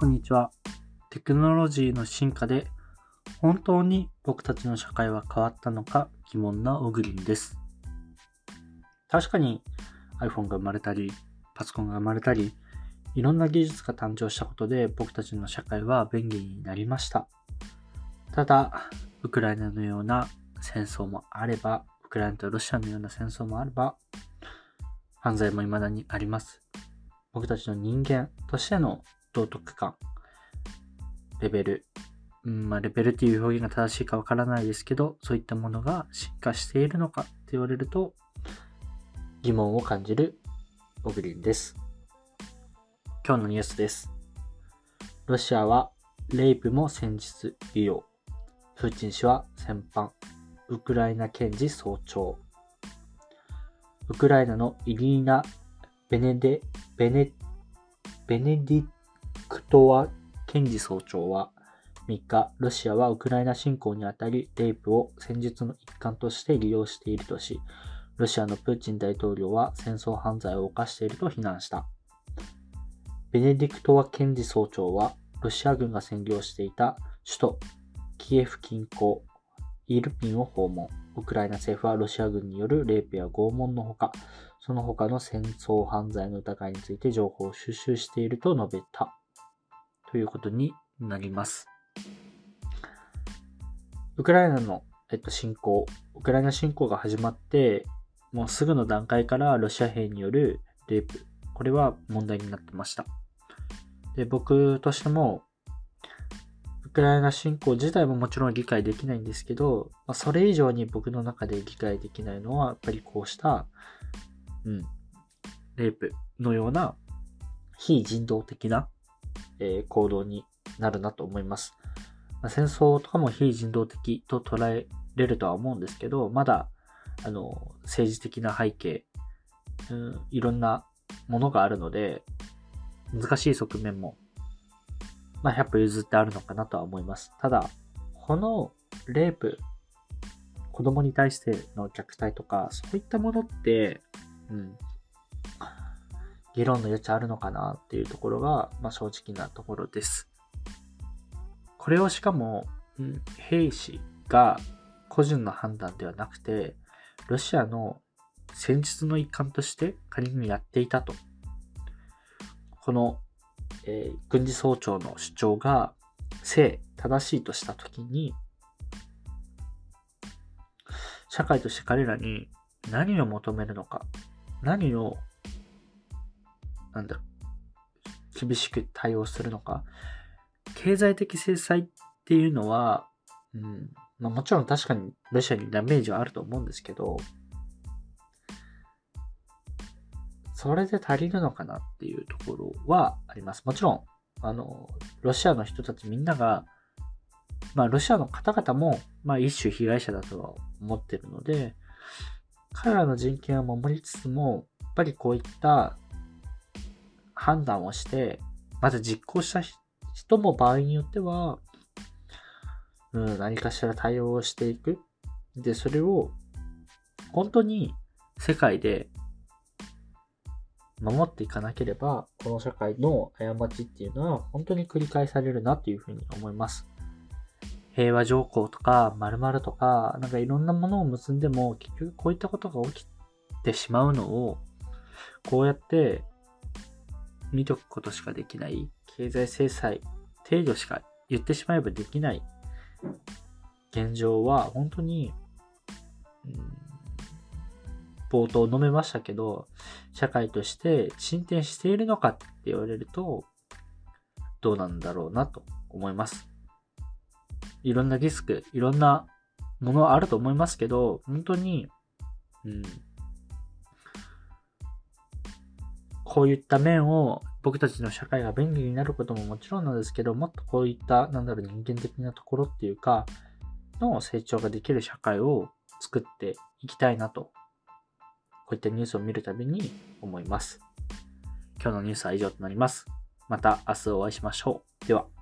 こんにちは。テクノロジーの進化で本当に僕たちの社会は変わったのか疑問なオグリンです。確かに iPhone が生まれたり、パソコンが生まれたり、いろんな技術が誕生したことで僕たちの社会は便利になりました。ただ、ウクライナのような戦争もあれば、ウクライナとロシアのような戦争もあれば、犯罪も未だにあります。僕たちの人間としての道徳感、レベル、うんまあ、レベルっていう表現が正しいかわからないですけど、そういったものが進化しているのかって言われると、疑問を感じるオグリンです。今日のニュースです。ロシアはレイプも戦術利用。プーチン氏は戦犯。ウクライナ検事総長。ウクライナのイリーナ・ベネデ、ベネ、ベネディクトワ検事総長は3日、ロシアはウクライナ侵攻にあたり、レイプを戦術の一環として利用しているとし、ロシアのプーチン大統領は戦争犯罪を犯していると非難した。ベネディクトワ検事総長は、ロシア軍が占領していた首都キエフ近郊イルピンを訪問。ウクライナ政府はロシア軍によるレイプや拷問のほか、その他の戦争犯罪の疑いについて情報を収集していると述べた。ということになります。ウクライナの、えっと、侵攻、ウクライナ侵攻が始まって、もうすぐの段階からロシア兵によるレイプ、これは問題になってました。で、僕としても、ウクライナ侵攻自体ももちろん理解できないんですけど、まあ、それ以上に僕の中で理解できないのは、やっぱりこうした、うん、レイプのような非人道的な、えー、行動になるなと思います。まあ、戦争とかも非人道的と捉えれるとは思うんですけど、まだ、あの、政治的な背景、うん、いろんなものがあるので、難しい側面もまあ、100歩譲ってあるのかなとは思います。ただ、このレイプ、子供に対しての虐待とか、そういったものって、うん、議論の余地あるのかなっていうところが、まあ、正直なところです。これをしかも、うん、兵士が個人の判断ではなくて、ロシアの戦術の一環として仮にやっていたと。このえー、軍事総長の主張が正、正しいとしたときに、社会として彼らに何を求めるのか、何を、なんだろ、厳しく対応するのか、経済的制裁っていうのは、うんまあ、もちろん確かにロシアにダメージはあると思うんですけど、それで足りるのかなっていうところはあります。もちろん、あの、ロシアの人たちみんなが、まあ、ロシアの方々も、まあ、一種被害者だとは思ってるので、彼らの人権を守りつつも、やっぱりこういった判断をして、まず実行した人も場合によっては、うん、何かしら対応をしていく。で、それを、本当に世界で守っていかなければ、この社会の過ちっていうのは本当に繰り返されるなっていうふうに思います。平和条項とか、〇〇とか、なんかいろんなものを結んでも、結局こういったことが起きてしまうのを、こうやって見とくことしかできない、経済制裁程度しか言ってしまえばできない現状は、本当に、うん冒頭述べましたけど、社会として進展しているのかって言われると、どうなんだろうなと思います。いろんなリスク、いろんなものあると思いますけど、本当に、うん、こういった面を僕たちの社会が便利になることももちろんなんですけど、もっとこういった、なんだろう、人間的なところっていうか、の成長ができる社会を作っていきたいなとこういったニュースを見るたびに思います。今日のニュースは以上となります。また明日お会いしましょう。では。